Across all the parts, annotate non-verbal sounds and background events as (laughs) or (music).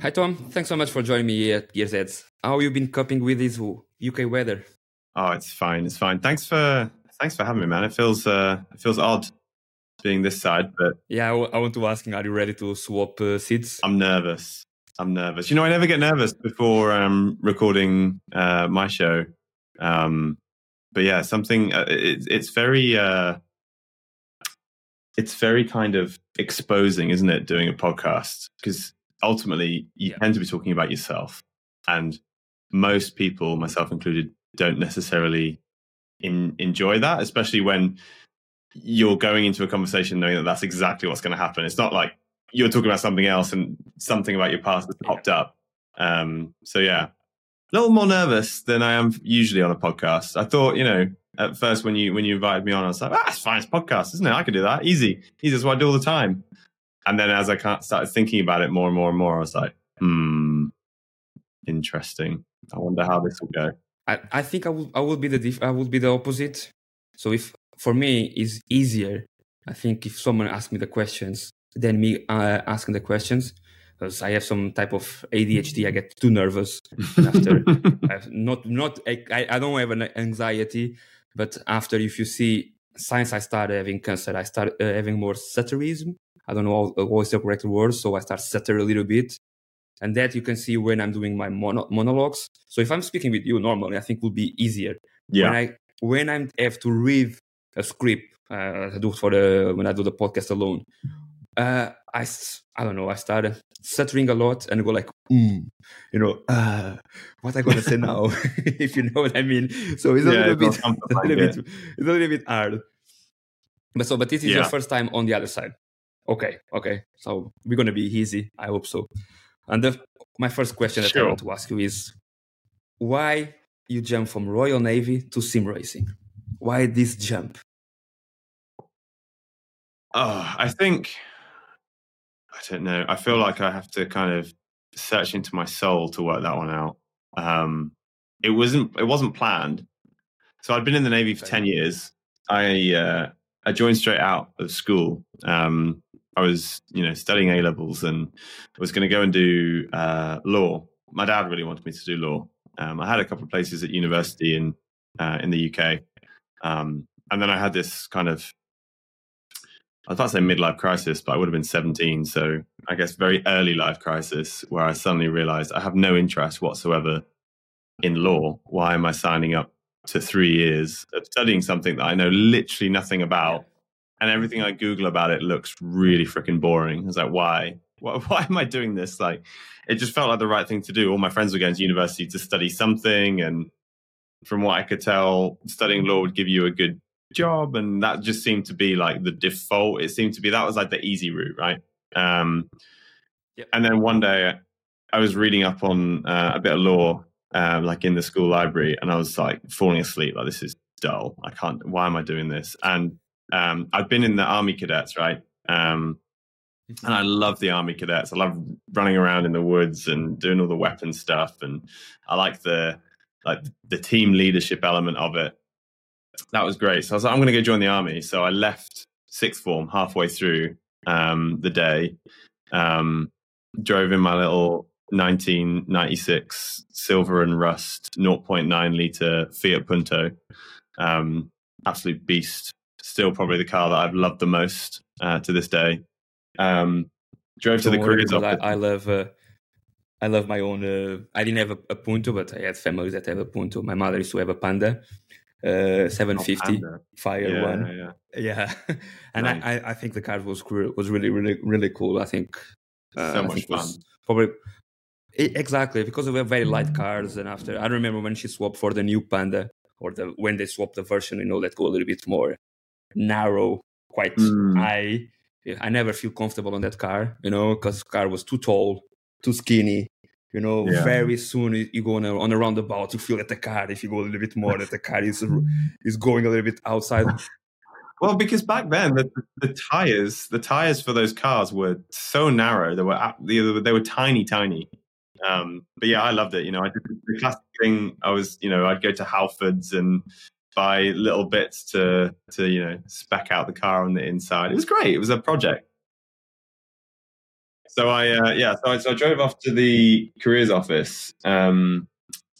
Hi, Tom. Thanks so much for joining me at Gears Heads. How have you been coping with this UK weather? Oh, it's fine. It's fine. Thanks for thanks for having me, man. It feels uh, it feels odd being this side, but yeah, I, w- I want to ask: Are you ready to swap uh, seats? I'm nervous. I'm nervous. You know, I never get nervous before um, recording uh, my show. Um, but yeah, something. Uh, it, it's very. Uh, it's very kind of exposing, isn't it? Doing a podcast because ultimately you yeah. tend to be talking about yourself, and most people, myself included, don't necessarily in, enjoy that, especially when you're going into a conversation knowing that that's exactly what's going to happen. It's not like you're talking about something else and something about your past has popped up. Um, so yeah, a little more nervous than I am usually on a podcast. I thought, you know, at first when you when you invited me on, I was like, ah, it's fine, it's podcast, isn't it? I can do that, easy, easy. That's what I do all the time. And then as I started thinking about it more and more and more, I was like, hmm, interesting. I wonder how this will go. I, I think I would I will be the dif- I will be the opposite. So if for me is easier, I think if someone asks me the questions, than me uh, asking the questions, because I have some type of ADHD, I get too nervous after. (laughs) not not I, I don't have an anxiety, but after if you see since I started having cancer, I started uh, having more stutterism. I don't know what's the correct word, so I start stutter a little bit and that you can see when I'm doing my mono- monologues. So if I'm speaking with you normally, I think will be easier. Yeah. When I when I have to read a script, uh, I do it for the when I do the podcast alone. Uh, I I don't know. I started stuttering a lot and go like, mm, you know, uh, what I gonna say (laughs) now? (laughs) if you know what I mean. So it's a yeah, little bit, (laughs) a little bit, it's a little bit hard. But so, but this is yeah. your first time on the other side. Okay, okay. So we're gonna be easy. I hope so. And the, my first question that sure. I want to ask you is why you jump from Royal Navy to sim racing? Why this jump? Oh, I think I don't know. I feel like I have to kind of search into my soul to work that one out. Um, it wasn't it wasn't planned. So I'd been in the Navy for ten years. I uh, I joined straight out of school. Um, I was, you know, studying A levels and was going to go and do uh, law. My dad really wanted me to do law. Um, I had a couple of places at university in uh, in the UK, um, and then I had this kind of I to say midlife crisis, but I would have been 17. So I guess very early life crisis where I suddenly realized I have no interest whatsoever in law. Why am I signing up to three years of studying something that I know literally nothing about? And everything I Google about it looks really freaking boring. I was like, why? why? (laughs) Why am I doing this? Like, it just felt like the right thing to do. All my friends were going to university to study something, and from what I could tell, studying law would give you a good job, and that just seemed to be like the default. It seemed to be that was like the easy route, right? Um, yep. And then one day, I was reading up on uh, a bit of law, uh, like in the school library, and I was like falling asleep. Like, this is dull. I can't. Why am I doing this? And um, I've been in the army cadets, right? Um, and I love the army cadets. I love running around in the woods and doing all the weapon stuff, and I like the like the team leadership element of it. That was great. So I was like, I'm going to go join the army. So I left sixth form halfway through um, the day. Um, drove in my little 1996 silver and rust 0.9 liter Fiat Punto. Um, absolute beast still probably the car that I've loved the most uh, to this day. Um, drove Don't to the office. I, I love. Uh, I love my own. Uh, I didn't have a, a, Punto, but I had families that have a Punto. My mother used to have a Panda, uh, 750 oh, Fire yeah, one. Yeah, yeah. (laughs) and nice. I, I think the car was was really, really, really cool. I think uh, so much fun. Probably exactly because we were very light cars. And after I remember when she swapped for the new Panda, or the when they swapped the version, you know, that go a little bit more narrow, quite mm. high. I never feel comfortable on that car, you know, because the car was too tall, too skinny. You know, yeah. very soon you go on a, on a roundabout, you feel that the car, if you go a little bit more, that the car is (laughs) is going a little bit outside. Well, because back then the, the tires, the tires for those cars were so narrow. They were they were tiny, tiny. Um, but yeah, I loved it. You know, I did the classic thing. I was, you know, I'd go to Halfords and buy little bits to to you know spec out the car on the inside. It was great. It was a project. so I uh, yeah, so I, so I drove off to the careers office. Um,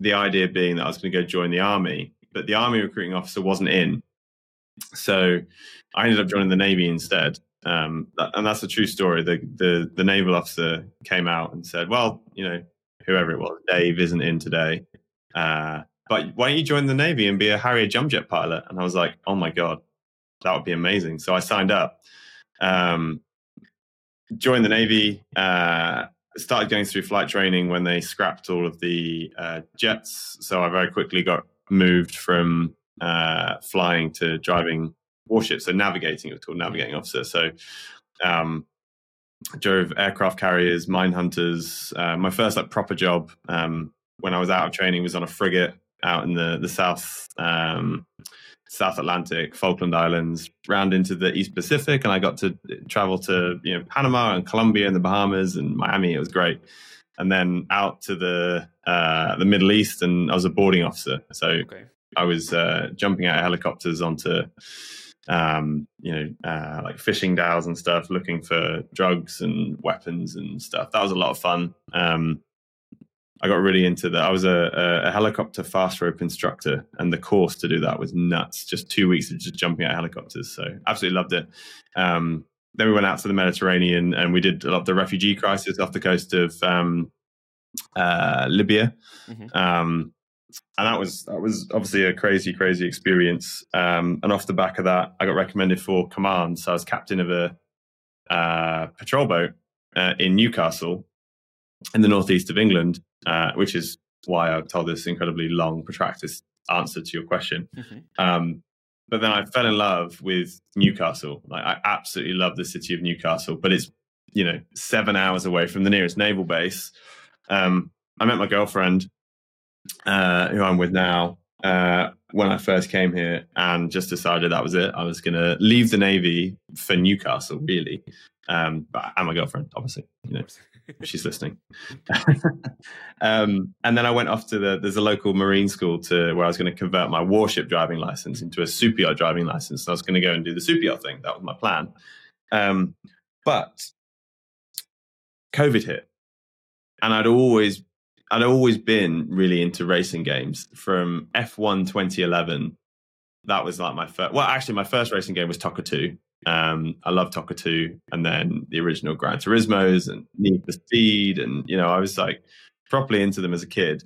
the idea being that I was going to go join the army, but the army recruiting officer wasn't in, so I ended up joining the navy instead. Um, that, and that's a true story. The, the the naval officer came out and said, "Well, you know, whoever it was, Dave isn't in today, uh, but why don't you join the navy and be a Harrier jump jet pilot?" And I was like, "Oh my god, that would be amazing!" So I signed up. Um, joined the Navy, uh, started going through flight training when they scrapped all of the uh, jets. So I very quickly got moved from uh, flying to driving warships. So navigating, it was called navigating officer. So um, drove aircraft carriers, mine hunters. Uh, my first like proper job um, when I was out of training was on a frigate out in the the south um, South Atlantic, Falkland Islands, round into the East Pacific, and I got to travel to you know Panama and Colombia and the Bahamas and Miami. It was great, and then out to the uh, the Middle East, and I was a boarding officer. So okay. I was uh, jumping out of helicopters onto um, you know uh, like fishing dhows and stuff, looking for drugs and weapons and stuff. That was a lot of fun. Um, I got really into that. I was a, a, helicopter fast rope instructor, and the course to do that was nuts. Just two weeks of just jumping out of helicopters. So absolutely loved it. Um, then we went out to the Mediterranean and we did a lot of the refugee crisis off the coast of um, uh, Libya. Mm-hmm. Um, and that was that was obviously a crazy, crazy experience. Um, and off the back of that, I got recommended for command. So I was captain of a uh, patrol boat uh, in Newcastle in the northeast of England, uh, which is why I've told this incredibly long, protracted answer to your question. Mm-hmm. Um, but then I fell in love with Newcastle. Like I absolutely love the city of Newcastle, but it's you know seven hours away from the nearest naval base. Um, I met my girlfriend, uh, who I'm with now, uh, when I first came here, and just decided that was it. I was going to leave the navy for Newcastle, really. Um, but I'm my girlfriend, obviously. You know, she's listening. (laughs) um, and then I went off to the there's a local marine school to where I was going to convert my warship driving license into a super yacht driving license. So I was going to go and do the super yacht thing. That was my plan. Um, but COVID hit, and I'd always I'd always been really into racing games from F1 2011. That was like my first. Well, actually, my first racing game was TOCA 2. Um, I love 2 and then the original Gran Turismos and Need for Speed. And, you know, I was like properly into them as a kid.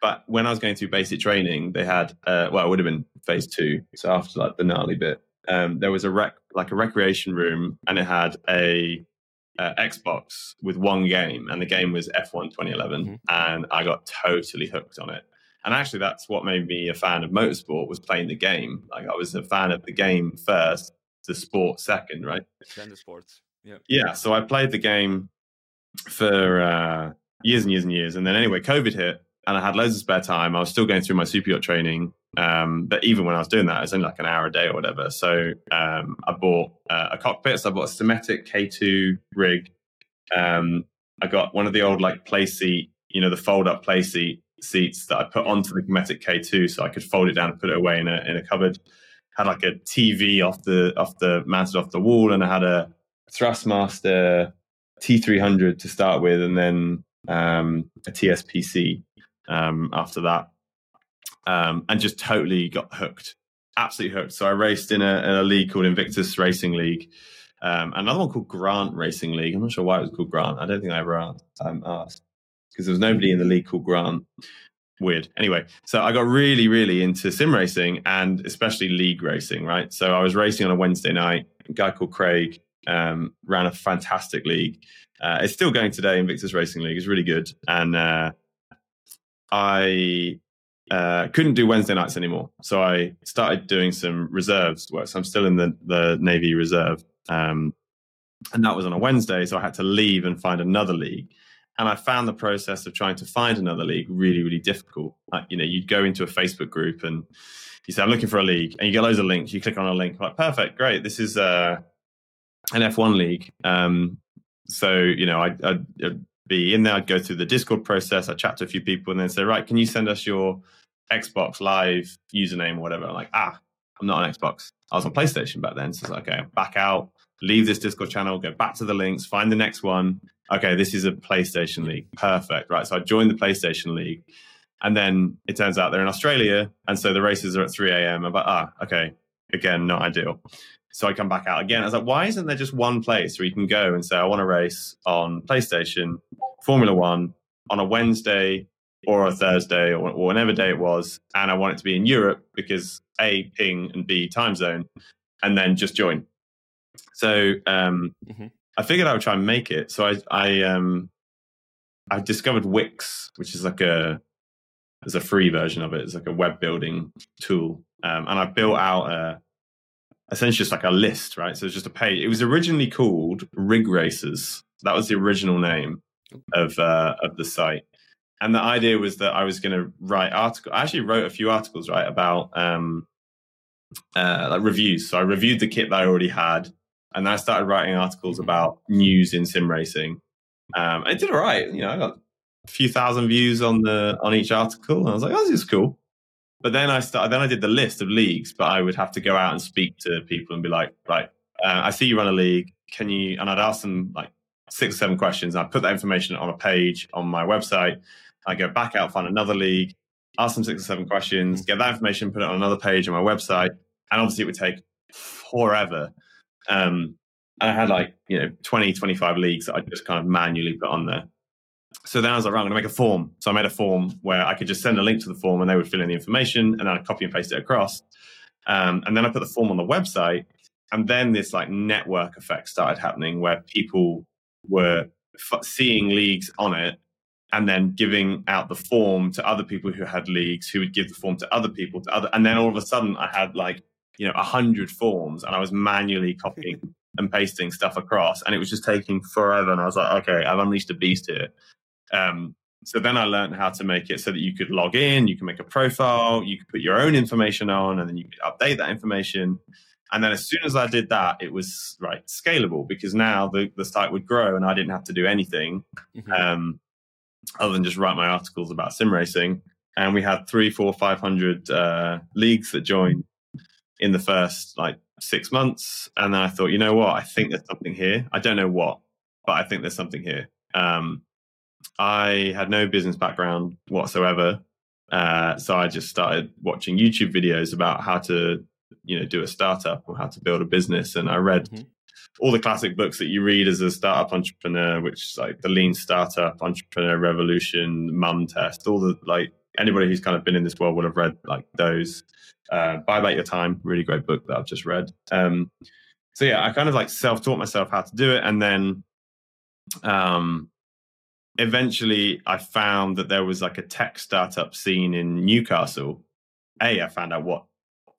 But when I was going through basic training, they had, uh, well, it would have been phase two. So after like the gnarly bit, um, there was a rec, like a recreation room and it had a uh, Xbox with one game, and the game was F1 2011, mm-hmm. and I got totally hooked on it. And actually, that's what made me a fan of motorsport was playing the game. Like I was a fan of the game first, the sport second, right? Then the sports. Yeah. Yeah. So I played the game for uh, years and years and years, and then anyway, COVID hit, and I had loads of spare time. I was still going through my super yacht training, um, but even when I was doing that, it was only like an hour a day or whatever. So um, I bought uh, a cockpit. So I bought a Simetic K2 rig. Um, I got one of the old like play seat, you know, the fold up play seat seats that I put onto the Dometic K2, so I could fold it down and put it away in a in a cupboard had like a TV off the off the mounted off the wall, and I had a Thrustmaster T300 to start with, and then um, a TSPC um, after that, um, and just totally got hooked, absolutely hooked. So I raced in a, in a league called Invictus Racing League, um, another one called Grant Racing League. I'm not sure why it was called Grant. I don't think I ever asked because there was nobody in the league called Grant weird. Anyway, so I got really, really into sim racing and especially league racing, right? So I was racing on a Wednesday night. A guy called Craig um, ran a fantastic league. Uh, it's still going today. Invictus Racing League is really good, and uh, I uh, couldn't do Wednesday nights anymore. So I started doing some reserves work. So I'm still in the the Navy Reserve, um, and that was on a Wednesday. So I had to leave and find another league. And I found the process of trying to find another league really, really difficult. Like, you know, you'd go into a Facebook group and you say, I'm looking for a league. And you get loads of links. You click on a link, like, perfect, great. This is uh, an F1 league. Um, so, you know, I'd, I'd, I'd, be in there. I'd go through the Discord process. I'd chat to a few people and then say, right, can you send us your Xbox Live username or whatever? I'm like, ah, I'm not on Xbox. I was on PlayStation back then. So it's like, okay, back out, leave this Discord channel, go back to the links, find the next one, okay, this is a PlayStation League. Perfect. Right. So I joined the PlayStation League. And then it turns out they're in Australia. And so the races are at 3 a.m. I'm like, ah, okay. Again, not ideal. So I come back out again. I was like, why isn't there just one place where you can go and say, I want to race on PlayStation, Formula One on a Wednesday or a Thursday or, whenever day it was. And I want it to be in Europe because A, ping and B, time zone, and then just join. So um, mm-hmm. I figured I would try and make it. So I I um I discovered Wix, which is like a there's a free version of it. It's like a web building tool, um, and I built out a essentially just like a list, right? So it's just a page. It was originally called Rig Racers. That was the original name of uh, of the site, and the idea was that I was going to write article. I actually wrote a few articles, right, about um, uh, like reviews. So I reviewed the kit that I already had, and I started writing articles about news in sim racing. Um, I did all right. You know, I got a few thousand views on the on each article, and I was like, "Oh, this is cool." But then I started. Then I did the list of leagues, but I would have to go out and speak to people and be like, "Right, uh, I see you run a league. Can you?" And I'd ask them like six or seven questions. I'd put that information on a page on my website. I go back out, find another league, ask them six or seven questions, get that information, put it on another page on my website, and obviously it would take forever. Um, I had like, you know, 20, 25 leagues that I just kind of manually put on there. So then I was like, right, I'm going to make a form. So I made a form where I could just send a link to the form and they would fill in the information and then I copy and paste it across. Um, and then I put the form on the website. And then this like network effect started happening where people were f- seeing leagues on it and then giving out the form to other people who had leagues who would give the form to other people to other and then all of a sudden i had like you know a hundred forms and i was manually copying (laughs) and pasting stuff across and it was just taking forever and i was like okay i've unleashed a beast here um, so then i learned how to make it so that you could log in you can make a profile you could put your own information on and then you could update that information and then as soon as i did that it was right scalable because now the, the site would grow and i didn't have to do anything mm-hmm. um, other than just write my articles about sim racing. And we had three, four, five hundred uh, leagues that joined in the first like six months. And then I thought, you know what? I think there's something here. I don't know what, but I think there's something here. Um, I had no business background whatsoever. Uh, so I just started watching YouTube videos about how to, you know, do a startup or how to build a business. And I read mm-hmm all the classic books that you read as a startup entrepreneur, which is like the Lean Startup, Entrepreneur Revolution, Mum Test, all the like anybody who's kind of been in this world would have read like those. Uh, Buy Back Your Time, really great book that I've just read. Um, so yeah, I kind of like self-taught myself how to do it, and then um, eventually I found that there was like a tech startup scene in Newcastle. A, I found out what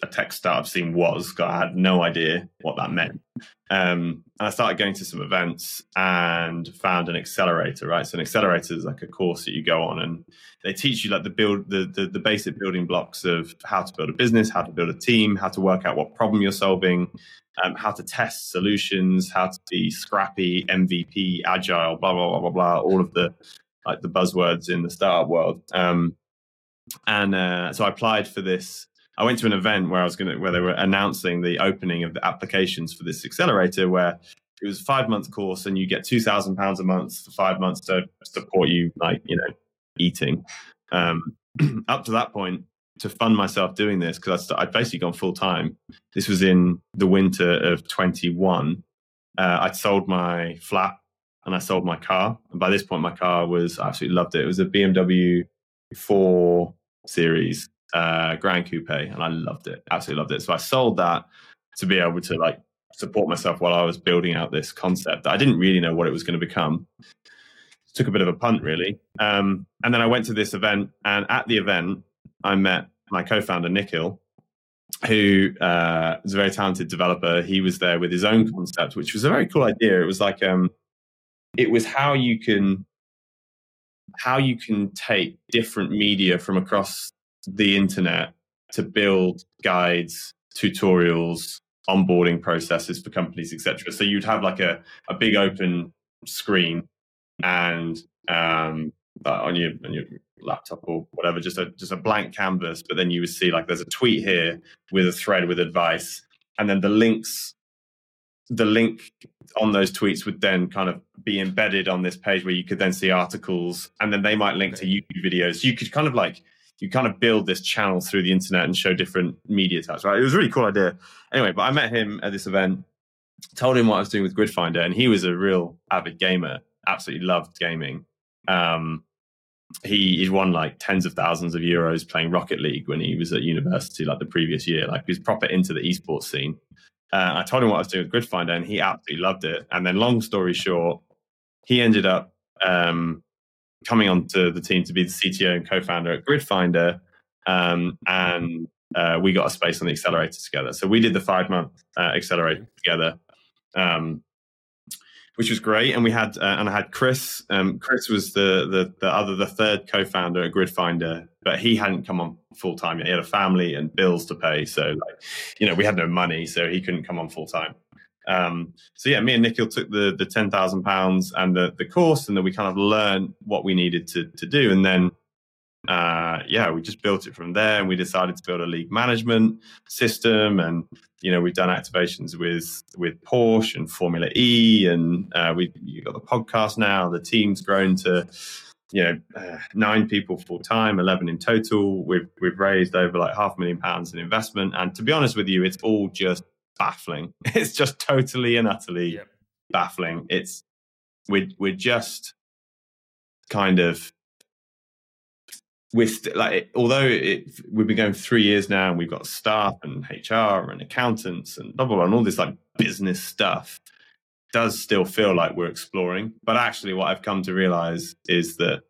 a tech startup scene was. I had no idea what that meant. Um, and I started going to some events and found an accelerator. Right, so an accelerator is like a course that you go on, and they teach you like the build the, the the basic building blocks of how to build a business, how to build a team, how to work out what problem you're solving, um, how to test solutions, how to be scrappy, MVP, agile, blah blah blah blah blah. All of the like the buzzwords in the startup world. Um, and uh, so I applied for this I went to an event where I was going to where they were announcing the opening of the applications for this accelerator, where it was a five month course and you get two thousand pounds a month for five months to support you, like you know, eating. Um, (clears throat) up to that point, to fund myself doing this because I'd, I'd, basically gone full time. This was in the winter of twenty one. Uh, I'd sold my flat and I sold my car, and by this point, my car was I absolutely loved it. It was a BMW 4 Series uh, Gran Coupe, and I loved it. Absolutely loved it. So I sold that to be able to like support myself while I was building out this concept. I didn't really know what it was going to become. Took a bit of a punt, really. Um, and then I went to this event, and at the event, I met my co-founder Nikhil, who uh, is a very talented developer. He was there with his own concept, which was a very cool idea. It was like um, it was how you can how you can take different media from across the internet to build guides, tutorials, onboarding processes for companies, etc. So you'd have like a, a big open screen and um, on your on your laptop or whatever, just a just a blank canvas. But then you would see like there's a tweet here with a thread with advice, and then the links the link on those tweets would then kind of be embedded on this page where you could then see articles and then they might link to YouTube videos. You could kind of like you kind of build this channel through the internet and show different media types, right? It was a really cool idea. Anyway, but I met him at this event, told him what I was doing with Gridfinder, and he was a real avid gamer, absolutely loved gaming. Um, he he'd won like tens of thousands of euros playing Rocket League when he was at university, like the previous year. Like he was proper into the esports scene. Uh, I told him what I was doing with Gridfinder, and he absolutely loved it. And then, long story short, he ended up um, coming onto the team to be the CTO and co-founder at Gridfinder, um, and uh, we got a space on the accelerator together. So we did the five-month uh, accelerator together. Um, which was great. And we had uh, and I had Chris. Um, Chris was the, the the other the third co-founder at Gridfinder, but he hadn't come on full time yet. He had a family and bills to pay, so like you know we had no money, so he couldn't come on full time. Um, so yeah, me and Nikhil took the the ten thousand pounds and the the course, and then we kind of learned what we needed to to do, and then uh, yeah, we just built it from there, and we decided to build a league management system, and you know we've done activations with with Porsche and Formula E, and uh, we you got the podcast now. The team's grown to you know uh, nine people full time, eleven in total. We've we've raised over like half a million pounds in investment, and to be honest with you, it's all just baffling. (laughs) It's just totally and utterly yep. baffling. It's we're we're just kind of st- like although it, we've been going three years now and we've got staff and hr and accountants and blah blah blah and all this like business stuff does still feel like we're exploring but actually what i've come to realize is that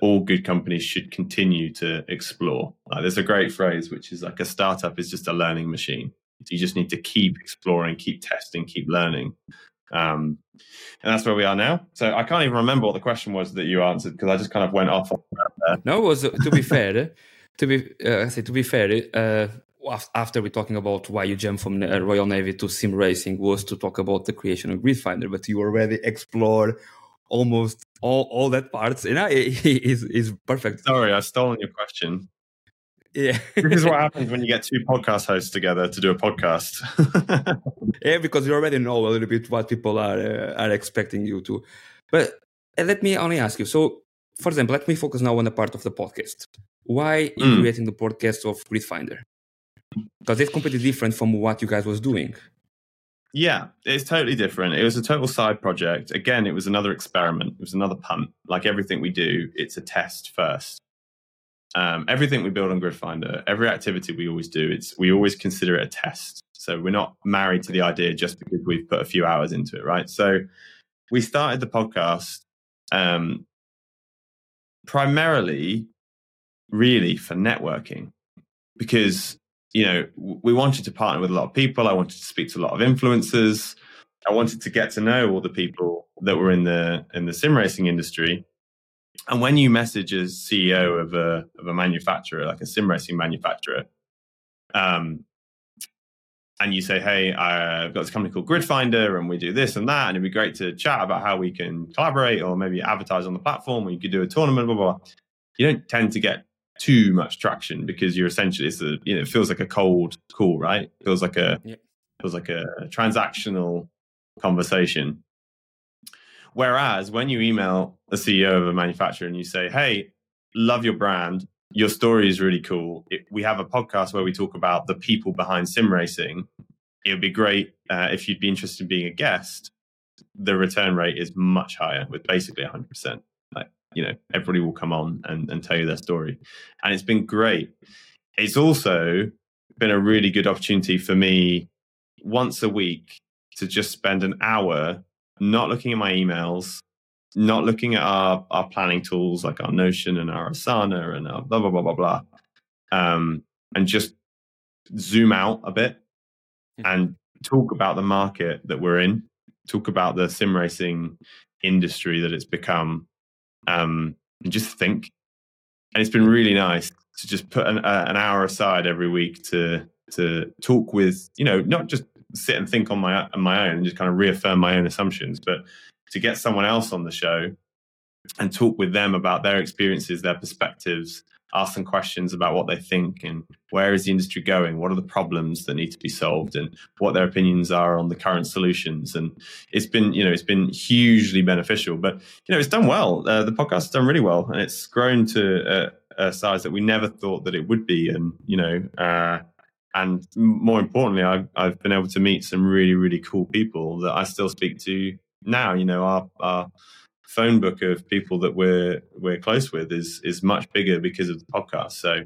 all good companies should continue to explore like there's a great phrase which is like a startup is just a learning machine so you just need to keep exploring keep testing keep learning um, and that's where we are now. So I can't even remember what the question was that you answered because I just kind of went off. On that there. No, it was to be fair. to be, uh, I say to be fair. Uh, after we're talking about why you jumped from uh, Royal Navy to sim racing was to talk about the creation of Gridfinder, but you already explored almost all, all that parts, and it (laughs) is is perfect. Sorry, I've stolen your question. Yeah. this is what (laughs) happens when you get two podcast hosts together to do a podcast. (laughs) yeah, because you already know a little bit what people are uh, are expecting you to. But uh, let me only ask you. So, for example, let me focus now on the part of the podcast. Why mm. in creating the podcast of Gridfinder? Because it's completely different from what you guys was doing. Yeah, it's totally different. It was a total side project. Again, it was another experiment. It was another punt. Like everything we do, it's a test first um, everything we build on Gridfinder, every activity we always do, it's we always consider it a test. So we're not married to the idea just because we've put a few hours into it, right? So we started the podcast um, primarily, really for networking, because you know we wanted to partner with a lot of people. I wanted to speak to a lot of influencers. I wanted to get to know all the people that were in the in the sim racing industry and when you message as CEO of a of a manufacturer, like a sim racing manufacturer, um, and you say, "Hey, I've got this company called Gridfinder, and we do this and that, and it'd be great to chat about how we can collaborate, or maybe advertise on the platform, or you could do a tournament, blah blah." blah. You don't tend to get too much traction because you're essentially it's a, you know it feels like a cold call, right? It feels like a yeah. feels like a transactional conversation. Whereas when you email the CEO of a manufacturer and you say, "Hey, love your brand. Your story is really cool. It, we have a podcast where we talk about the people behind sim racing. It would be great uh, if you'd be interested in being a guest." The return rate is much higher, with basically 100%. Like you know, everybody will come on and, and tell you their story, and it's been great. It's also been a really good opportunity for me once a week to just spend an hour not looking at my emails, not looking at our, our planning tools like our Notion and our Asana and our blah, blah, blah, blah, blah. Um, and just zoom out a bit mm-hmm. and talk about the market that we're in, talk about the sim racing industry that it's become, um, and just think. And it's been really nice to just put an, uh, an hour aside every week to to talk with, you know, not just sit and think on my on my own and just kind of reaffirm my own assumptions, but to get someone else on the show and talk with them about their experiences, their perspectives, ask them questions about what they think and where is the industry going, what are the problems that need to be solved, and what their opinions are on the current solutions. And it's been, you know, it's been hugely beneficial. But you know, it's done well. Uh, the podcast has done really well, and it's grown to a, a, size that we never thought that it would be. And you know. Uh, and more importantly, I've, I've been able to meet some really, really cool people that I still speak to now. You know, our, our phone book of people that we're we're close with is is much bigger because of the podcast. So,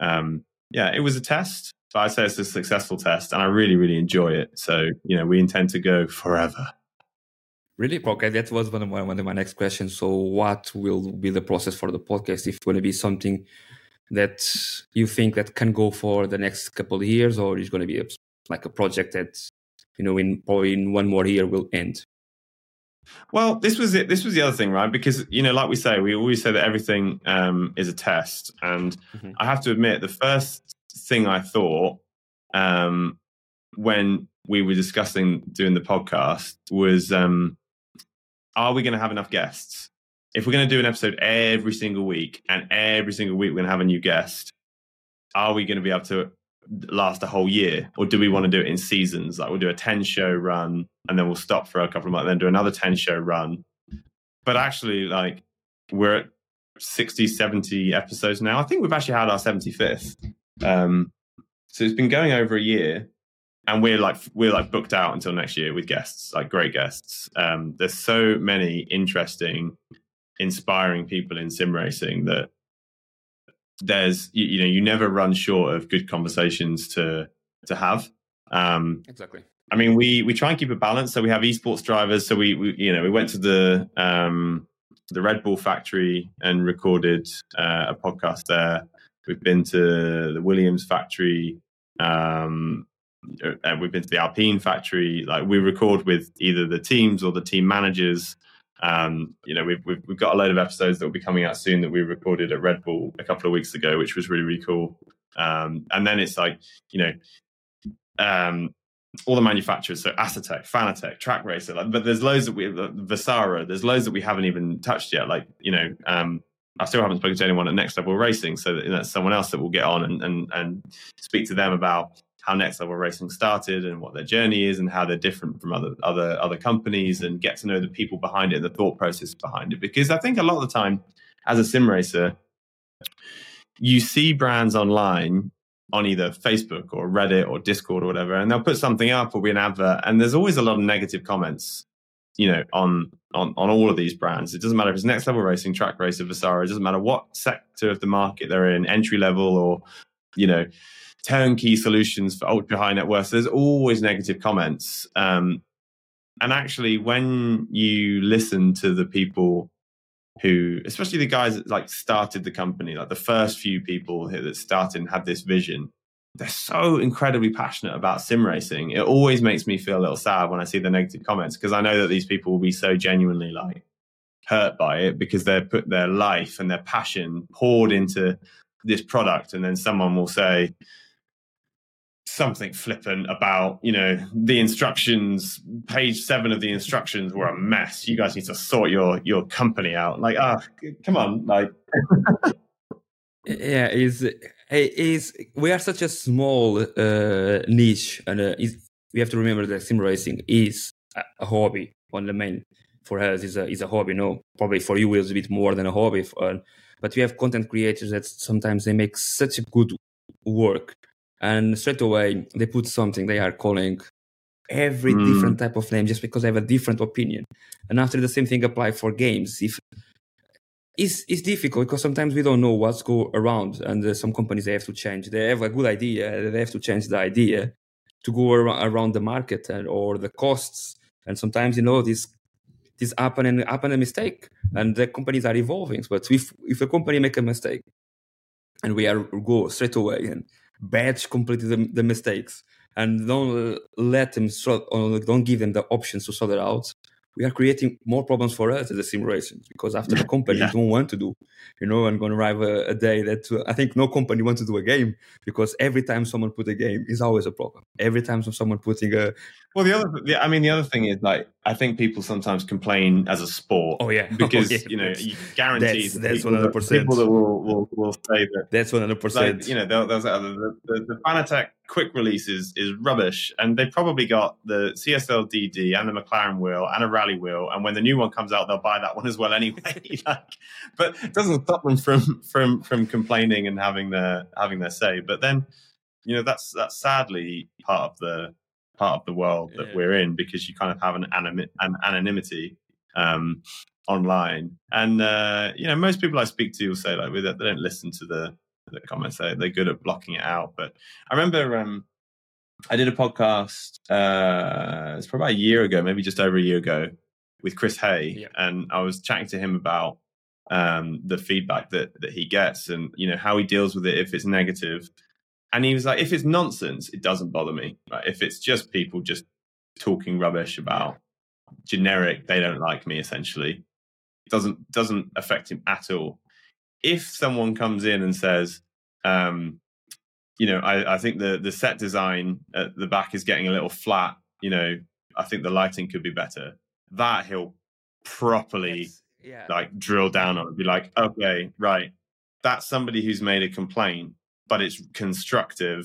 um, yeah, it was a test, but I'd say it's a successful test, and I really, really enjoy it. So, you know, we intend to go forever. Really? Okay, that was one of my, one of my next questions. So, what will be the process for the podcast? If it's going to be something that you think that can go for the next couple of years, or is going to be a, like a project that you know in probably in one more year will end? Well, this was it. This was the other thing, right? Because you know, like we say, we always say that everything um, is a test, and mm-hmm. I have to admit, the first thing I thought um, when we were discussing doing the podcast was, um, are we going to have enough guests? If we're going to do an episode every single week and every single week we're going to have a new guest, are we going to be able to last a whole year or do we want to do it in seasons? Like we'll do a 10 show run and then we'll stop for a couple of months, and then do another 10 show run. But actually, like we're at 60, 70 episodes now. I think we've actually had our 75th. Um, so it's been going over a year and we're like we're like booked out until next year with guests like great guests um, there's so many interesting inspiring people in sim racing that there's you, you, know you never run short of good conversations to to have. Um exactly. I mean we we try and keep a balance. So we have esports drivers. So we, we you know we went to the um the red bull factory and recorded uh, a podcast there. We've been to the williams factory um and we've been to the alpine factory. Like we record with either the teams or the team managers um, you know, we've, we've, we've got a load of episodes that will be coming out soon that we recorded at Red Bull a couple of weeks ago, which was really really cool. Um, and then it's like you know, um, all the manufacturers, so Asetek, Fanatec, Trak Racer, like, but there's loads that we, Vesaro, there's loads that we haven't even touched yet. Like you know, um, I still haven't spoken to anyone at Next Level Racing, so that, that's someone else that will get on and, and and speak to them about how Next Level Racing started and what their journey is and how they're different from other other other companies and get to know the people behind it and the thought process behind it. Because I think a lot of the time, as a sim racer, you see brands online on either Facebook or Reddit or Discord or whatever, and they'll put something up or be an advert, and there's always a lot of negative comments, you know, on on on all of these brands. It doesn't matter if it's next level racing, Trak Racer, Vesaro. It doesn't matter what sector of the market they're in, entry level or you know turnkey solutions for ultra high net worth. There's always negative comments. Um, and actually, when you listen to the people who, especially the guys that like started the company, like the first few people that started and had this vision, they're so incredibly passionate about sim racing. It always makes me feel a little sad when I see the negative comments because I know that these people will be so genuinely like hurt by it because they're put their life and their passion poured into this product, and then someone will say, something flippant about you know the instructions page seven of the instructions were a mess. You guys need to sort your your company out. Like ah oh, come on like (laughs) yeah is is we are such a small uh, niche and uh, we have to remember that sim racing is a, hobby on the main. For us is a is a hobby no? Probably for you it's a bit more than a hobby for, but we have content creators that sometimes they make such a good work and straight away they put something they are calling every mm. different type of name just because they have a different opinion. And after the same thing apply for games. If it's, it's difficult because sometimes we don't know what's go around and uh, some companies they have to change. They have a good idea they have to change the idea to go around the market and, or the costs. And sometimes you know this this happen and happen a mistake and the companies are evolving. But if if a company make a mistake and we are go straight away and batch completely the, the mistakes and don't let them sort don't give them the options to sort it out we are creating more problems for us as a sim racing because after the company yeah. don't want to do you know i'm going to arrive a, a day that uh, i think no company wants to do a game because every time someone put a game is always a problem every time someone putting a well the other i mean the other thing is like i think people sometimes complain as a sport. Oh yeah, (laughs) because oh, yeah. you know you guarantee that's, that that's people, that, 100%. people that will, will will say that That's one hundred percent. you know they'll, they'll say, oh, the, the, the Fanatec quick release is, is rubbish. And they've probably got the CSL DD and the McLaren wheel and a rally wheel. And when the new one comes out they'll buy that one as well anyway. (laughs) Like, but it doesn't stop them from from from complaining and having their having their say. But then you know that's that's sadly part of the part of the world that Yeah. we're in because you kind of have an, anonymity, an anonymity um online. And uh you know most people i speak to will say like they don't listen to the the comments they, they're good at blocking it out but i remember um i did a podcast uh it's probably a year ago maybe just over a year ago with Chris Haye Yeah. and i was chatting to him about um the feedback that that he gets and you know how he deals with it if it's negative. and he was like if it's nonsense it doesn't bother me right if it's just people just talking rubbish about generic they don't like me essentially it doesn't doesn't affect him at all if someone comes in and says um you know i i think the the set design at the back is getting a little flat you know i think the lighting could be better. That he'll properly yeah. like drill down on it be like okay right. That's somebody who's made a complaint but it's constructive.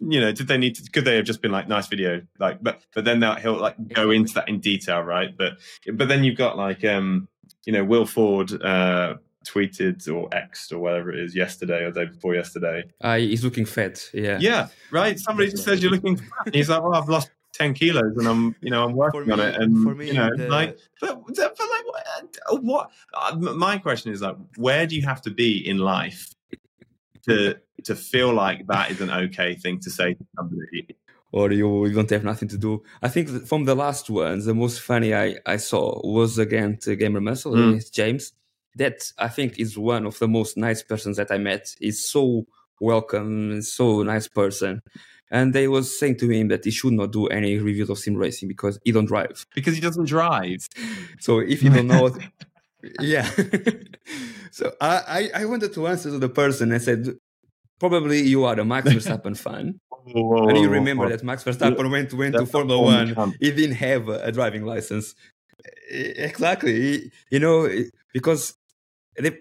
You know did they need to could they have just been like nice video like but but then they'll- he'll like go into that in detail right? But but then you've got like um you know will ford uh tweeted or xed or whatever it is yesterday or the day before yesterday Uh, he's looking fat. Yeah. yeah right somebody just says you're looking fat. He's like well i've lost 10 kilos and i'm you know i'm working on it and for me, you know the- like but, but like what, what uh, my question is like where do you have to be in life to to feel like that is an okay thing to say to somebody or you, you don't have nothing to do. I think from the last ones, the most funny I, I saw was against uh, Gamer Muscle, Mm. against James. That I think is one of the most nice persons that I met. He's so welcome, so nice person. And they was saying to him that he should not do any reviews of sim racing because he don't drive. because he doesn't drive (laughs) So if you don't know, what- (laughs) yeah. (laughs) so I, I I wanted to answer to the person and said, probably you are a Max Verstappen fan, and you remember that Max Verstappen went went to Formula One. camp. He didn't have a, a driving license. Exactly, He- you know, because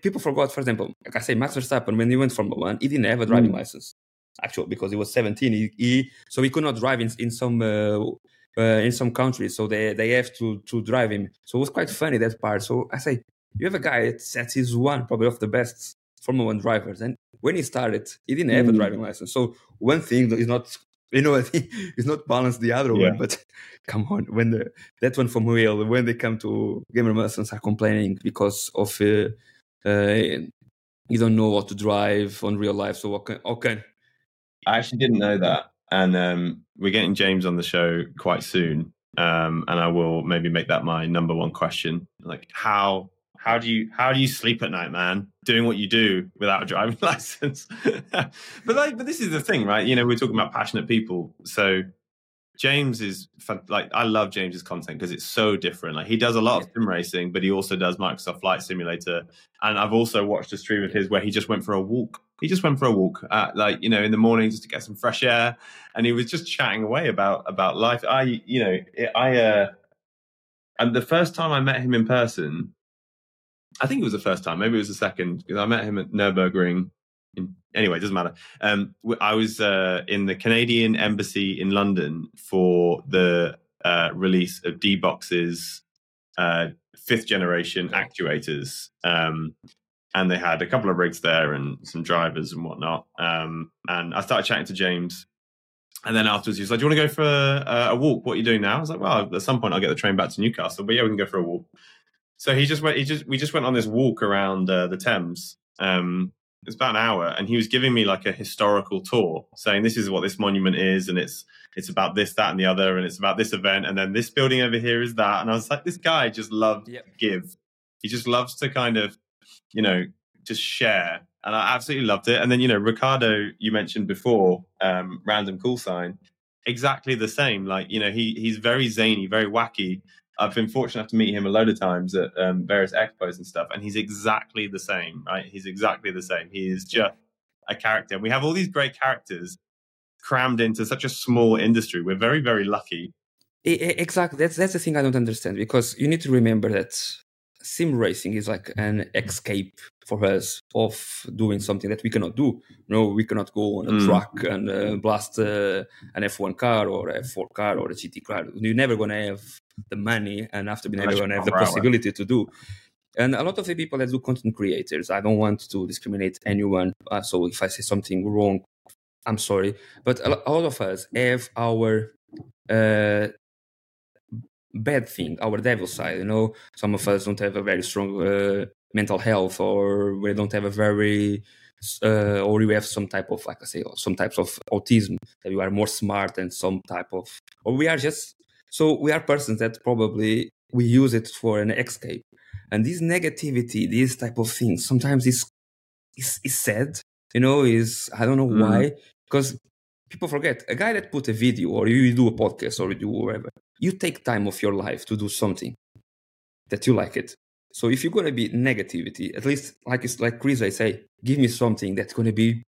people forgot. For example, like I say, Max Verstappen when he went Formula One, he didn't have a driving Mm. license. Actually, because he was 17, he, he so he could not drive in, in some uh, uh, in some countries. So they they have to to drive him. So it was quite funny that part. So I say, you have a guy that that is one probably of the best Formula One drivers, and when he started, he didn't have a Mm. driving license. So one thing is not, (laughs) you know, (laughs) is not balance the other Yeah. one. But (laughs) come on, when the that one from Will, when they come to Gamer Muscles are complaining because of uh, you don't know what to drive on real life. So okay, okay, I actually didn't know that, and um, we're getting James on the show quite soon, um, and I will maybe make that my number one question. Like, how how do you how do you sleep at night, man? Doing what you do without a driving (laughs) license. (laughs) but like, but this is the thing, right? You know, we're talking about passionate people, so. James is like I love James's content because it's so different. Like he does a lot of sim racing, but he also does Microsoft Flight Simulator. And I've also watched a stream of his where he just went for a walk. He just went for a walk, uh, like you know, in the morning just to get some fresh air, and he was just chatting away about about life. I, you know, I, uh, and the first time I met him in person, I think it was the first time, maybe it was the second, because I met him at Nurburgring. In, anyway, it doesn't matter. Um, I was uh, in the Canadian Embassy in London for the uh, release of D Box's uh, fifth generation actuators. Um, and they had a couple of rigs there and some drivers and whatnot. Um, and I started chatting to James. And then afterwards, he was like, "Do you want to go for a, a walk? What are you doing now?" I was like, "Well, at some point, I'll get the train back to Newcastle, but yeah, we can go for a walk." So he just went. He just we just went on this walk around uh, the Thames. Um, it's about an hour, and he was giving me like a historical tour, saying this is what this monument is, and it's it's about this, that, and the other, and it's about this event, and then this building over here is that. And I was like, this guy just loved Yep. to give. He just loves to kind of, you know, just share, and I absolutely loved it. And then you know, Ricardo, you mentioned before, um, Random Callsign, exactly the same. Like you know, he he's very zany, very wacky. I've been fortunate enough to meet him a load of times at um, various expos and stuff, and he's exactly the same, right? He's exactly the same. He is just a character. We have all these great characters crammed into such a small industry. We're very, very lucky exactly. That's that's the thing I don't understand because you need to remember that sim racing is like an escape for us of doing something that we cannot do. No, we cannot go on a mm. truck and uh, blast uh, an F1 car or a F4 car or a GT car. You're never gonna have the money, and after being never gonna have the possibility to do. And a lot of the people that do content creators, I don't want to discriminate anyone. Uh, so if I say something wrong, I'm sorry. But a lot of us have our uh, bad thing, our devil side. You know, some of us don't have a very strong uh, mental health, or we don't have a very, uh, or we have some type of, like I say, some types of autism that we are more smart and some type of, or we are just. So we are persons that probably we use it for an escape, and this negativity, this type of thing, sometimes is is, is sad. You know, is I don't know mm. why because people forget a guy that put a video or you do a podcast or you do whatever you take time of your life to do something that you like it. So if you're gonna be negativity, at least like it's like Chris, I say, give me something that's gonna be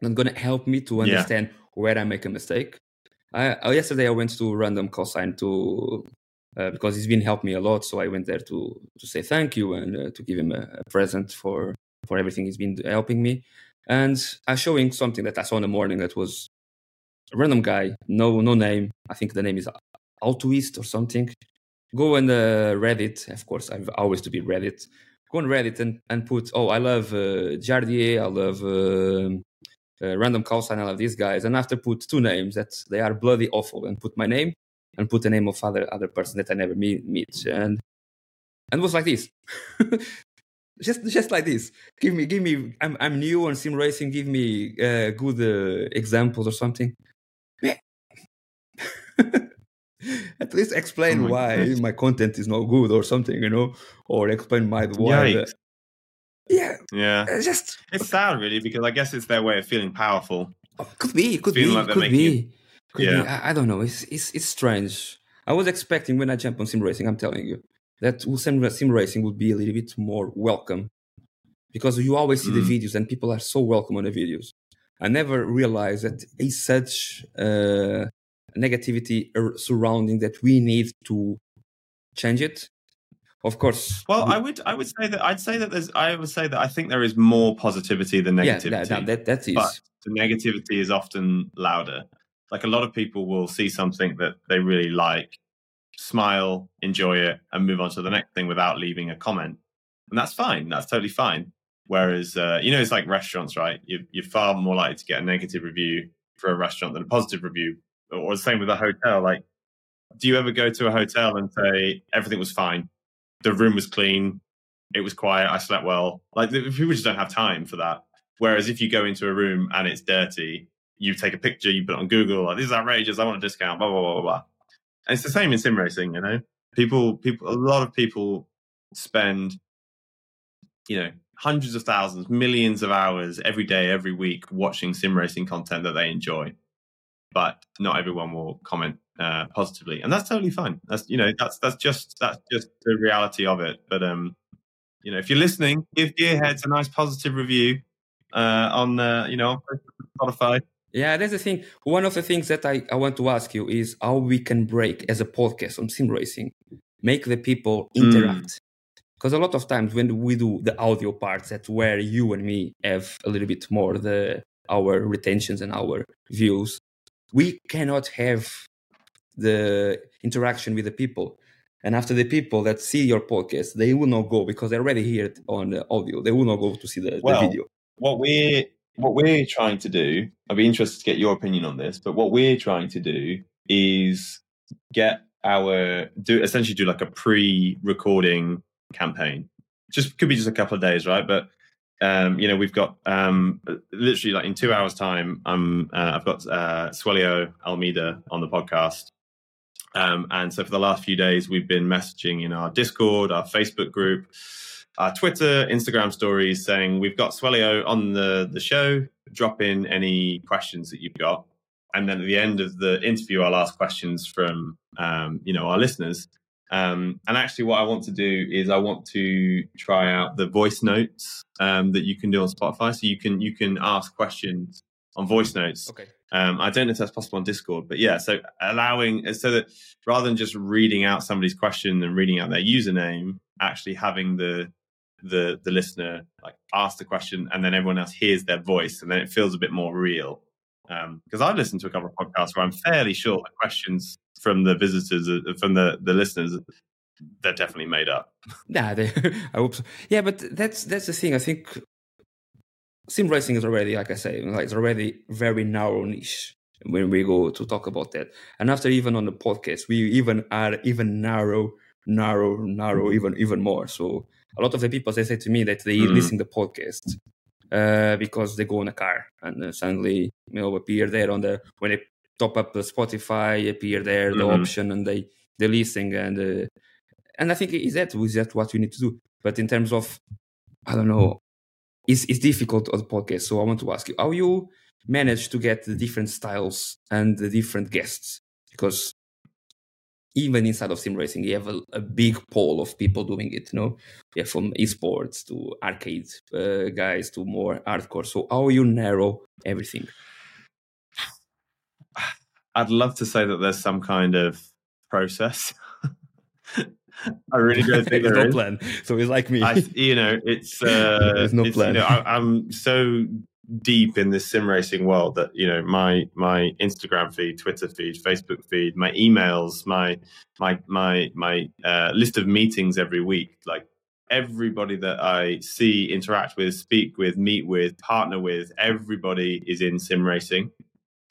not gonna help me to understand yeah. where I make a mistake. I, uh, yesterday I went to Random Callsign to uh, because he's been helping me a lot. So I went there to to say thank you and uh, to give him a, a, present for for everything he's been helping me. And I showing something that I saw in the morning that was a random guy, no no name. I think the name is Altruist or something. Go on uh, Reddit. Of course, I've always to be Reddit. Go on Reddit and, and put, oh, I love uh, Jardier, I love uh, Random Callsign, I love these guys. And after put two names that they are bloody awful and put my name and put the name of other other person that I never meet. meet. And and was like this. (laughs) just just like this. Give me give me. I'm I'm new on sim racing. Give me uh, good uh, examples or something. (laughs) at least explain oh why goodness. my content is not good or something, you know, or explain my why. The, yeah, yeah. Uh, just it's sad, really, because I guess it's their way of feeling powerful. Oh, could be, could be, like could be. Could yeah. Be. I, I, don't know. It's it's it's strange. I was expecting when I jump on sim racing. I'm telling you that sim, sim racing would be a little bit more welcome because you always see mm. the videos and people are so welcome on the videos. I never realized that it's such uh, negativity surrounding that we need to change it of course. Well i would i would say that i'd say that there's i would say that i think there is more positivity than negativity yeah, that, that, that is. but the negativity is often louder. Like a lot of people will see something that they really like smile enjoy it and move on to the next thing without leaving a comment. And that's fine that's totally fine. Whereas uh, you know it's like restaurants right? You're, you're far more likely to get a negative review for a restaurant than a positive review. Or the same with a hotel. Like, do you ever go to a hotel and say everything was fine, the room was clean, it was quiet, I slept well? Like, people just don't have time for that. Whereas if you go into a room and it's dirty, you take a picture, you put it on Google, like, this is outrageous, I want a discount, blah blah blah blah blah. And it's the same in sim racing, you know. People, people, a lot of people spend, you know, hundreds of thousands, millions of hours every day, every week watching sim racing content that they enjoy but not everyone will comment uh, positively, and that's totally fine. That's you know that's that's just that's just the reality of it. But um, you know, if you're listening, give Gearheads a nice positive review uh, on uh, you know Spotify. Yeah, that's the thing. One of the things that I, I want to ask you is how we can break as a podcast on sim racing, make the people hmm. interact. Because mm. a lot of times when we do the audio parts, that's where you and me have a little bit more the our retentions and our views we cannot have the interaction with the people. And after the people that see your podcast, they will not go because they already hear it on the audio. They will not go to see the, well, the video. What we're what we're trying to do, I'd be interested to get your opinion on this, but what we're trying to do is get our do essentially do like a pre-recording campaign. Just could be just a couple of days, right? But um, you know, we've got um, literally like in two hours' time, I'm uh, I've got uh, Suellio Almeida on the podcast, um, and so for the last few days, we've been messaging in our Discord, our Facebook group, our Twitter, Instagram stories, saying we've got Suellio on the the show. Drop in any questions that you've got, and then at the end of the interview, I'll ask questions from um, you know our listeners. Um, and actually, what I want to do is I want to try out the voice notes um, that you can do on Spotify. So you can you can ask questions on voice notes. Okay. Um, I don't know if that's possible on Discord, but yeah, so allowing so that rather than just reading out somebody's question and reading out their username, actually having the the the listener like ask the question and then everyone else hears their voice and then it feels a bit more real. Because um, I've listened to a couple of podcasts where I'm fairly sure the questions from the visitors, uh, from the the listeners, they're definitely made up. Yeah, they, I hope so. Yeah, but that's that's the thing. I think sim racing is already, like I say, like it's already very narrow niche when we go to talk about that. And after even on the podcast, we even are even narrow, narrow, narrow, even even more. So a lot of the people they say to me that they mm. listen to the podcast uh, because they go in a car and uh, suddenly you know appear there on the when they top up the Spotify appear there the mm-hmm. option and they they listen and uh, and I think is that is that what you need to do. But in terms of I don't know, it's it's difficult on the podcast. So I want to ask you how you manage to get the different styles and the different guests because even inside of sim racing, you have a, a, big pool of people doing it. You know, yeah, from esports to arcade uh, guys to more hardcore. So how you narrow everything? I'd love to say that there's some kind of process. (laughs) (laughs) I really don't think there's no is. plan. So it's like me. I, you know, it's (laughs) uh, there's no plan. You know, I, I'm so deep in this sim racing world that you know my my Instagram feed, Twitter feed, Facebook feed, my emails, my my my my uh, list of meetings every week, like everybody that I see, interact with, speak with, meet with, partner with, everybody is in sim racing.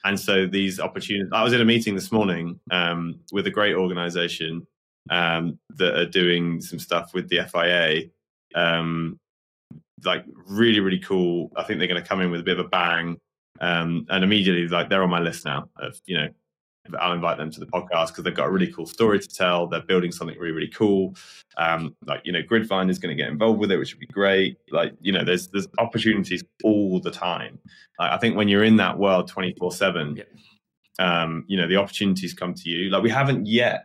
And so these opportunities, I was in a meeting this morning um, with a great organization um, that are doing some stuff with the FIA um, like really really cool. I think they're going to come in with a bit of a bang, um, and immediately like they're on my list now. Of you know, I'll invite them to the podcast because they've got a really cool story to tell. They're building something really really cool. Um, like you know, Gridfinder is going to get involved with it, which would be great. Like you know, there's there's opportunities all the time. Like, I think when you're in that world twenty four seven. Um, you know the opportunities come to you. Like we haven't yet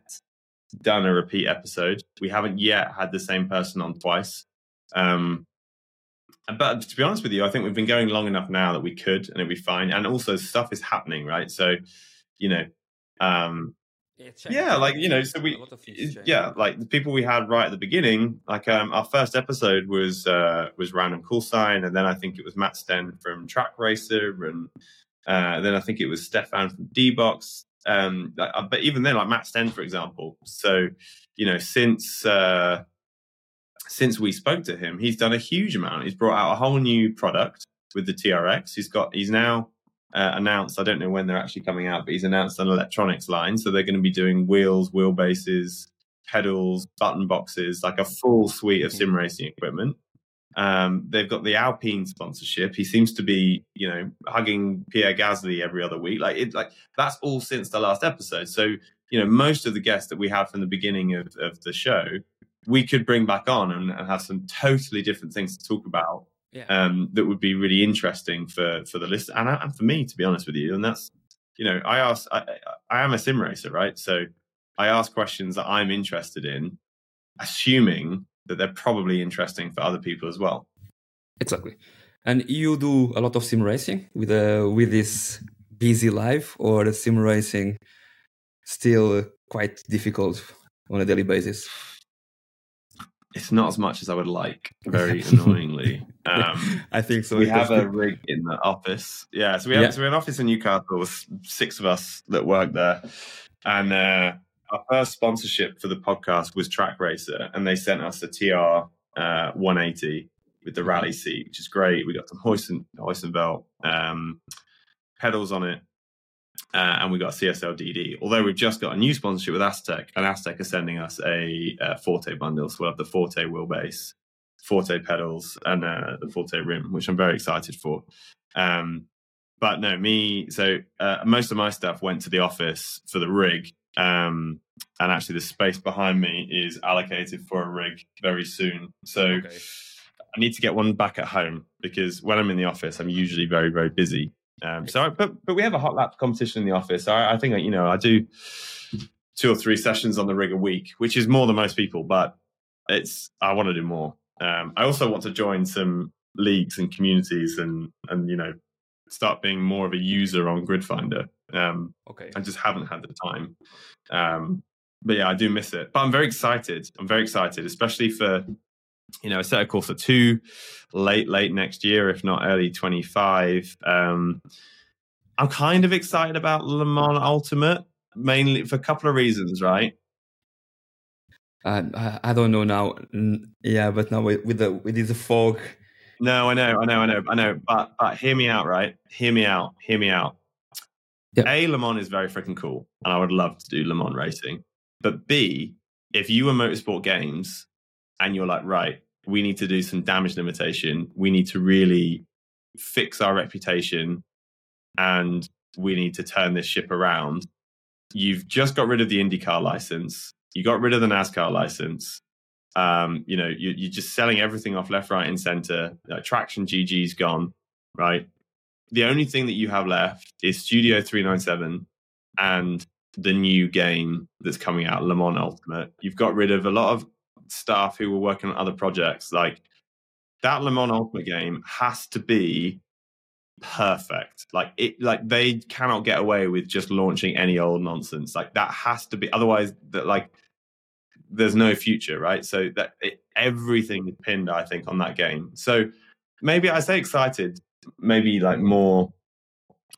done a repeat episode. We haven't yet had the same person on twice. Um, but to be honest with you, I think we've been going long enough now that we could and it'd be fine. And also stuff is happening, right? So, you know, um, yeah, like you know, so we, yeah, like the people we had right at the beginning, like um, our first episode was uh, was Random Callsign, and then I think it was Matt Sten from Trak Racer, and uh, then I think it was Stefan from D Box. Um, uh, but even then, like Matt Sten, for example. So, you know, since uh, since we spoke to him, he's done a huge amount. He's brought out a whole new product with the TRX. He's got he's now uh, announced. I don't know when they're actually coming out, but he's announced an electronics line. So they're going to be doing wheels, wheelbases, pedals, button boxes, like a full suite of sim mm-hmm. racing equipment. Um, they've got the Alpine sponsorship. He seems to be, you know, hugging Pierre Gasly every other week. Like it, like that's all since the last episode. So you know, most of the guests that we have from the beginning of, of the show we could bring back on and, and have some totally different things to talk about yeah. um, that would be really interesting for for the listener and, and for me, to be honest with you. And that's you know, I ask, I, I am a sim racer, right? So I ask questions that I'm interested in, assuming that they're probably interesting for other people as well. Exactly. And you do a lot of sim racing with uh, with this busy life, or the sim racing still quite difficult on a daily basis? It's not as much as I would like, very (laughs) annoyingly. Um, (laughs) I think so. We have a rig in the office. Yeah, so we have, yeah. so we have an office in Newcastle with six of us that work there. And uh, our first sponsorship for the podcast was Trak Racer, and they sent us a TR uh, 180 with the rally seat, which is great. We got some hoist and, hoist and belt um, pedals on it, uh, and we got CSL DD. Although we've just got a new sponsorship with Asetek, and Asetek are sending us a, a Forte bundle. So we'll have the Forte wheelbase, Forte pedals, and uh, the Forte rim, which I'm very excited for. Um, but no, me. So uh, most of my stuff went to the office for the rig, um, and actually the space behind me is allocated for a rig very soon. So. Okay. I need to get one back at home because when I'm in the office, I'm usually very, very busy. Um, so, I, but but we have a hot lap competition in the office. So I, I think you know I do two or three sessions on the rig a week, which is more than most people. But it's I want to do more. Um, I also want to join some leagues and communities and and you know start being more of a user on Grid Finder. Um, okay. I just haven't had the time. Um, but yeah, I do miss it. But I'm very excited. I'm very excited, especially for you know, Assetto Corsa two late, late next year, if not early 25. Um, I'm kind of excited about Le Mans Ultimate, mainly for a couple of reasons, right? I, I don't know now. Yeah, but now with, with the with this fog. No, I know, I know, I know, I know. But but hear me out, right? Hear me out. Hear me out. Yep. A Le Mans is very freaking cool, and I would love to do Le Mans racing. But B, if you were Motorsport Games and you're like, right, we need to do some damage limitation, we need to really fix our reputation, and we need to turn this ship around. You've just got rid of the IndyCar license you got rid of the NASCAR license. Um, you know, you, you're just selling everything off left, right, and center. Uh, Traxion GG's gone, right? The only thing that you have left is Studio 397 and the new game that's coming out, Le Mans Ultimate. You've got rid of a lot of staff who were working on other projects. Like that Le Mans Ultimate game has to be perfect. Like it, like they cannot get away with just launching any old nonsense. Like that has to be. Otherwise, that like there's no future, right? So that it, everything is pinned, I think, on that game. So maybe I say excited, maybe like more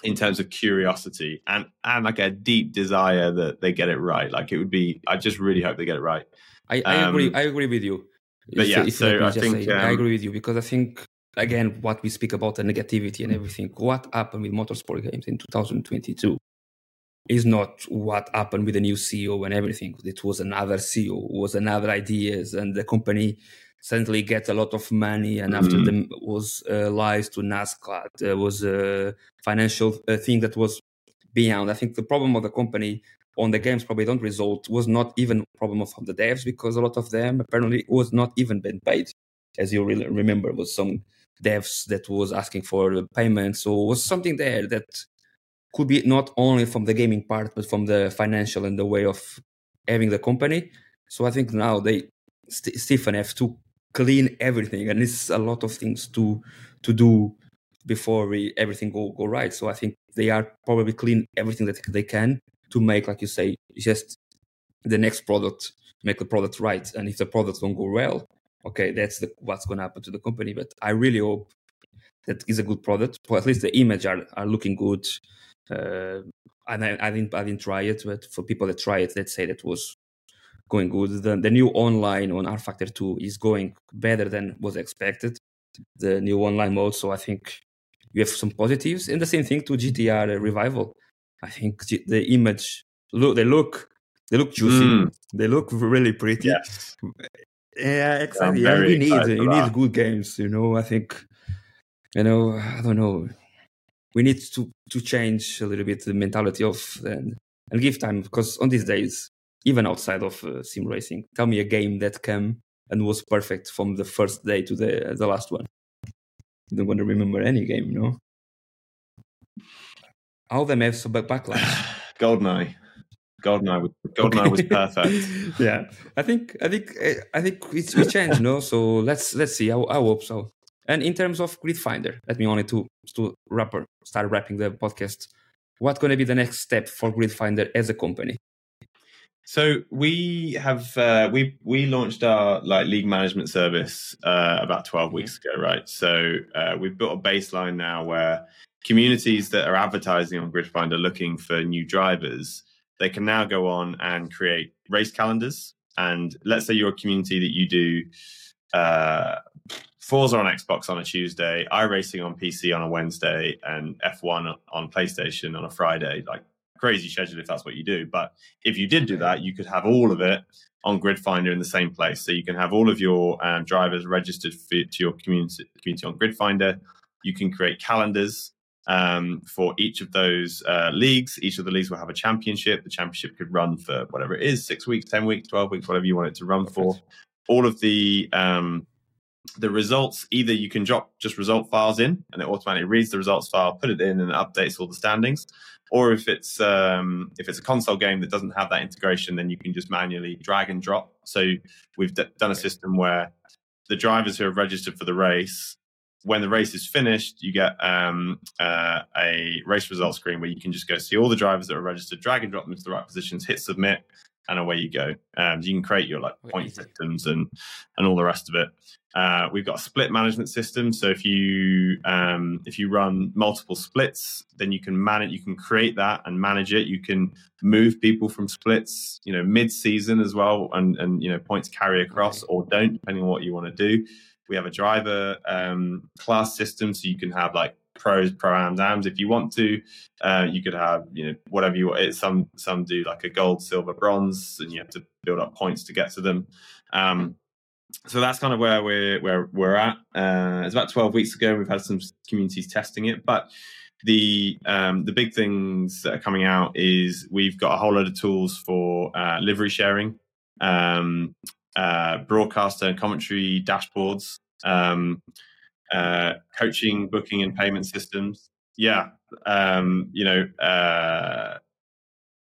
in terms of curiosity and and like a deep desire that they get it right. Like it would be, I just really hope they get it right. I, I um, agree. I agree with you. But yeah, so I think um, I agree with you because I think again what we speak about the negativity and everything. What happened with motorsport games in 2022? is not what happened with the new CEO and everything. It was another CEO, was another ideas, and the company suddenly get a lot of money. And mm-hmm. after them was uh, lies to NASCAR, there was a financial uh, thing that was beyond. I think the problem of the company on the games probably don't result was not even problem of the devs because a lot of them apparently was not even been paid. As you really remember, was some devs that was asking for payment. So was something there that could be not only from the gaming part, but from the financial and the way of having the company. So I think now they St- Stephen have to clean everything, and it's a lot of things to to do before we everything go go right. So I think they are probably clean everything that they can to make, like you say, just the next product, make the product right. And if the product don't go well, okay, that's the, what's going to happen to the company. But I really hope that is a good product, or at least the image are, are looking good. Uh, and I, I, didn't I didn't try it, but for people that try it, let's say that was going good. The, the new online on rFactor 2 is going better than was expected. The new online mode, so I think you have some positives. And the same thing to GTR revival. I think the image look they look they look juicy. Mm. They look really pretty. Yes. Yeah, exactly. Yeah, you need you need good games. You know, I think you know I don't know we need to to change a little bit the mentality of and, and give time because on these days even outside of uh, sim racing. Tell me a game that came and was perfect from the first day to the the last one. I don't want to remember any game you know all of them have some backlash (sighs) goldeneye. Goldeneye was, goldeneye okay. was perfect. (laughs) Yeah. I think i think i think it's we changed no? So let's let's see. I, I hope so. And in terms of Grid Finder, let me only to to wrap, start wrapping the podcast. What's going to be the next step for Grid Finder as a company? So we have uh, we we launched our like league management service uh, about twelve mm-hmm. weeks ago, right? So uh, we've built a baseline now where communities that are advertising on Grid Finder looking for new drivers, they can now go on and create race calendars. And let's say you're a community that you do uh, Forza on Xbox on a Tuesday, iRacing on PC on a Wednesday, and F1 on PlayStation on a Friday. Like crazy schedule if that's what you do. But if you did do that, you could have all of it on Grid Finder in the same place. So you can have all of your um, drivers registered for, to your community, community on Grid Finder. You can create calendars um, for each of those uh, leagues. Each of the leagues will have a championship. The championship could run for whatever it is six weeks, 10 weeks, 12 weeks, whatever you want it to run for. All of the um, the results either you can drop just result files in and it automatically reads the results file put it in and it updates all the standings or if it's um, if it's a console game that doesn't have that integration then you can just manually drag and drop. So we've d- done a system where the drivers who are registered for the race when the race is finished, you get um, uh, a race results screen where you can just go see all the drivers that are registered, drag and drop them into the right positions, hit submit, and away you go. Um, you can create your like point systems and and all the rest of it. Uh, we've got a split management system, so if you um, if you run multiple splits, then you can manage, you can create that and manage it. You can move people from splits, you know, mid season as well, and and you know points carry across or don't, depending on what you want to do. We have a driver um, class system, so you can have like pros, pro ams, ams if you want to. Uh, you could have you know whatever you want. Some some do like a gold, silver, bronze, and you have to build up points to get to them. Um, so that's kind of where we're where we're at. Uh, it's about twelve weeks ago. We've had some communities testing it, but the um, the big things that are coming out is we've got a whole load of tools for uh, livery sharing, um, uh, broadcaster and commentary dashboards, um, uh, coaching, booking, and payment systems. Yeah, um, you know, uh,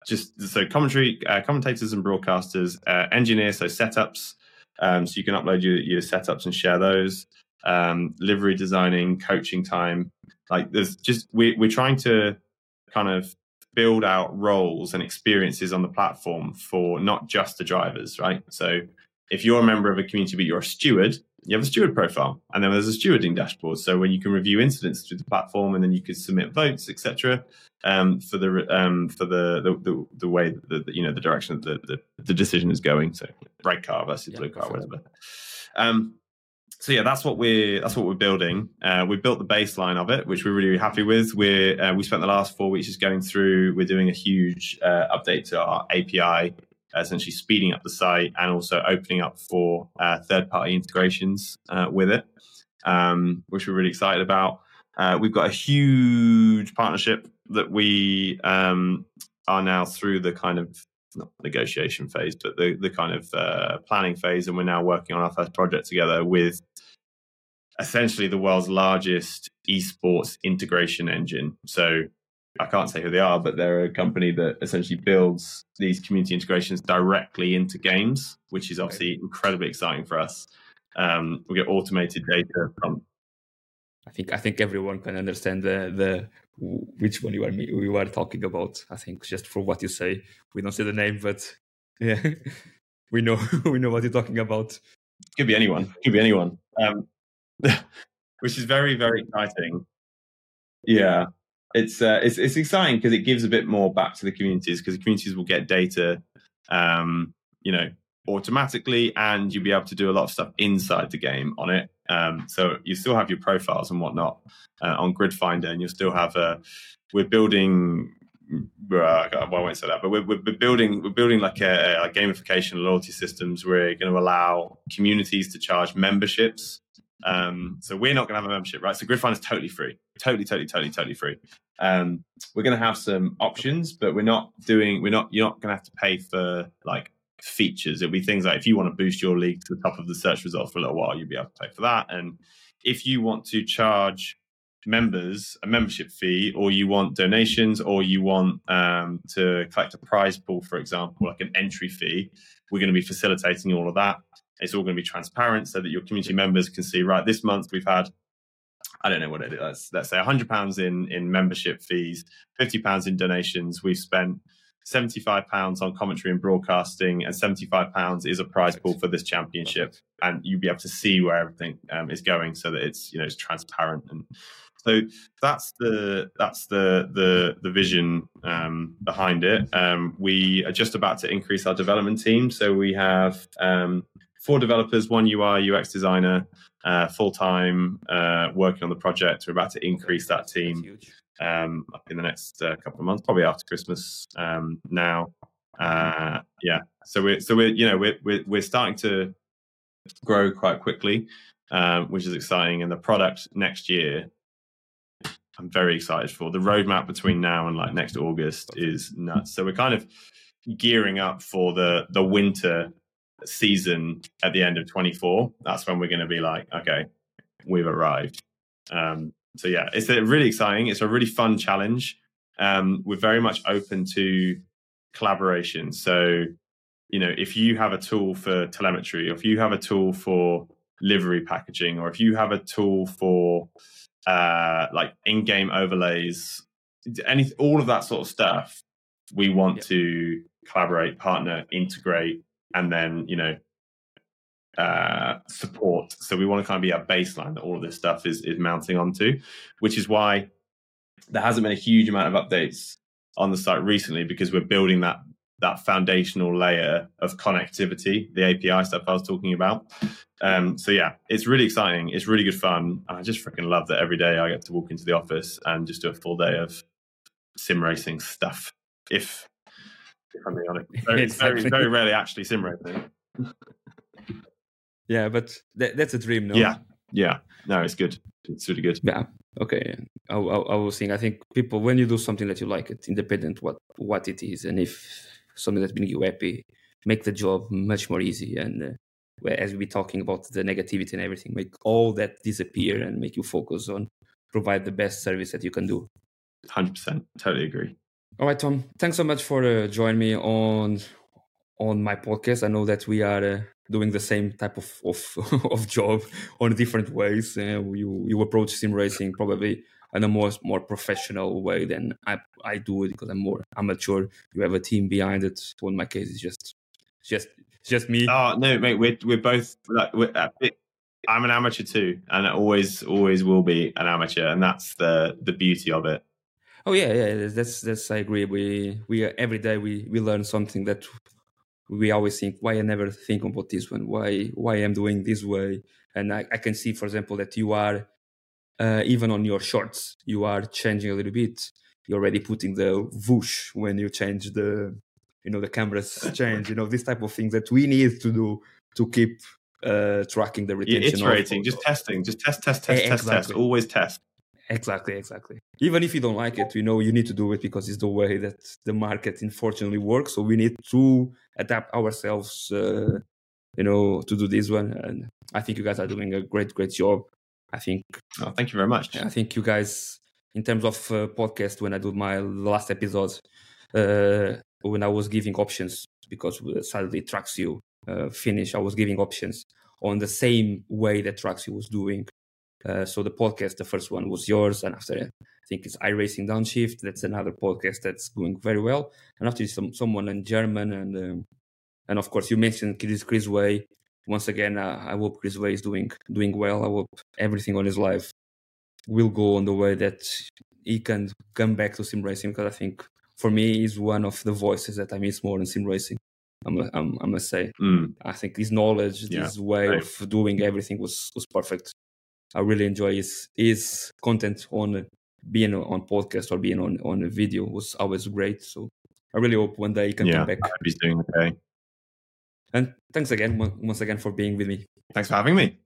just so commentary, uh, commentators and broadcasters, uh, engineers, so setups. Um, so you can upload your, your setups and share those. Um, livery designing, coaching time. Like there's just we, we're trying to kind of build out roles and experiences on the platform for not just the drivers, right? So if you're a member of a community but you're a steward, you have a steward profile, and then there's a stewarding dashboard. So when you can review incidents through the platform, and then you can submit votes, etc., um, for the um, for the, the the, the way that the, you know the direction that the, the, the decision is going. So red car versus yeah, blue car, whatever. Um, so yeah, that's what we're that's what we're building. Uh, we built the baseline of it, which we're really, really happy with. We're uh, we spent the last four weeks just going through. We're doing a huge uh, update to our API essentially speeding up the site and also opening up for uh, third party integrations uh, with it, um, which we're really excited about. Uh, we've got a huge partnership that we um, are now through the kind of not negotiation phase, but the, the kind of uh, planning phase. And we're now working on our first project together with essentially the world's largest esports integration engine. So I can't say who they are, but they're a company that essentially builds these community integrations directly into games, which is obviously incredibly exciting for us. Um, we get automated data from. I think I think everyone can understand the the which one you are you are talking about. I think just for what you say, we don't say the name, but (laughs) yeah, we know (laughs) we know what you're talking about. Could be anyone. Could be anyone. Um, (laughs) which is very very exciting. Yeah, it's uh, it's it's exciting because it gives a bit more back to the communities because the communities will get data, um, you know, automatically, and you'll be able to do a lot of stuff inside the game on it. Um, so you still have your profiles and whatnot uh, on Grid Finder, and you'll still have a. We're building. Uh, well, I won't say that, but we're, we're building we're building like a, a gamification loyalty systems. We're going to allow communities to charge memberships um, so we're not going to have a membership, right? So Grid Finder is totally free, totally, totally, totally, totally free. Um, we're going to have some options, but we're not doing. We're not. You're not going to have to pay for like features. It'll be things like if you want to boost your league to the top of the search results for a little while, you'll be able to pay for that. And if you want to charge members a membership fee, or you want donations, or you want um, to collect a prize pool, for example, like an entry fee, we're going to be facilitating all of that. It's all going to be transparent so that your community members can see, right, this month we've had I don't know what it is. Let's, let's say hundred pounds in in membership fees, fifty pounds in donations. We've spent seventy five pounds on commentary and broadcasting, and seventy five pounds is a prize pool for this championship. And you'll be able to see where everything um, is going, so that it's you know it's transparent. And so that's the that's the the the vision um, behind it. Um, we are just about to increase our development team, so we have um, four developers, one UI UX designer, uh, full time uh, working on the project. We're about to increase that team um, in the next uh, couple of months, probably after Christmas. Um, now, uh, yeah. So we're so we're you know we're we're, we're starting to grow quite quickly, um, which is exciting. And the product next year. I'm very excited for the roadmap between now and like next August is nuts. So we're kind of gearing up for the the winter season at the end of 24, that's when we're going to be like, okay, we've arrived. Um, so yeah, it's a really exciting. It's a really fun challenge. Um, we're very much open to collaboration. So, you know, if you have a tool for telemetry, or if you have a tool for livery packaging, or if you have a tool for uh, like in-game overlays, any all of that sort of stuff, we want yeah. to collaborate, partner, integrate, and then you know uh, support. So we want to kind of be a baseline that all of this stuff is is mounting onto, which is why there hasn't been a huge amount of updates on the site recently because we're building that that foundational layer of connectivity, the API stuff I was talking about. Um, so yeah, it's really exciting. It's really good fun. I just freaking love that every day I get to walk into the office and just do a full day of sim racing stuff. If, if I'm being honest, (laughs) very, exactly. very, very rarely actually sim racing. yeah, but that, that's a dream, no? Yeah, yeah. No, it's good. It's really good. Yeah. Okay. I, I, I was saying, I think people, when you do something that you like, it independent what what it is, and if something that's making you happy, make the job much more easy. And uh, as we be talking about the negativity and everything, make all that disappear and make you focus on provide the best service that you can do. Hundred percent, totally agree. All right, Tom. Thanks so much for uh, joining me on on my podcast. I know that we are uh, doing the same type of of, (laughs) of job on different ways. Uh, you you approach sim racing probably in a more more professional way than I I do it because I'm more amateur. You have a team behind it. So in my case, it's just just just me. Oh no, mate, we're we're both like we're, uh, I'm an amateur too, and I always always will be an amateur, and that's the the beauty of it. Oh yeah, yeah, that's that's I agree. We we every day we we learn something that we always think why I never think about this one, why why I'm doing this way, and I, I can see, for example, that you are uh, even on your shorts, you are changing a little bit. You're already putting the whoosh when you change the, you know, the cameras change. You know, this type of things that we need to do to keep uh, tracking the retention. Yeah, iterating, just testing, just test, test, test, exactly. test, test. Always test. Exactly, exactly. Even if you don't like it, you know you need to do it because it's the way that the market unfortunately works. So we need to adapt ourselves, uh, you know, to do this one. And I think you guys are doing a great, great job. I think. Oh, thank you very much. I think you guys, in terms of uh, podcast, when I do my last episode, uh, when I was giving options because sadly Traxion uh, finish, I was giving options on the same way that Traxion was doing. Uh, so the podcast, the first one was yours, and after I think it's iRacing Downshift. That's another podcast that's going very well. And after some someone in German, and um, and of course you mentioned Chris, Chris Haye once again, uh, I hope Chris Haye is doing doing well. I hope everything on his life will go on the way that he can come back to sim racing because I think for me he's one of the voices that I miss more in sim racing. I'm, I'm, I must say, mm. I think his knowledge, yeah, his way right. of doing everything was was perfect. I really enjoy his his content on being on podcast or being on on a video was always great. So I really hope one day he can yeah, come back. he's doing okay. And thanks again, once again, for being with me. Thanks for having me.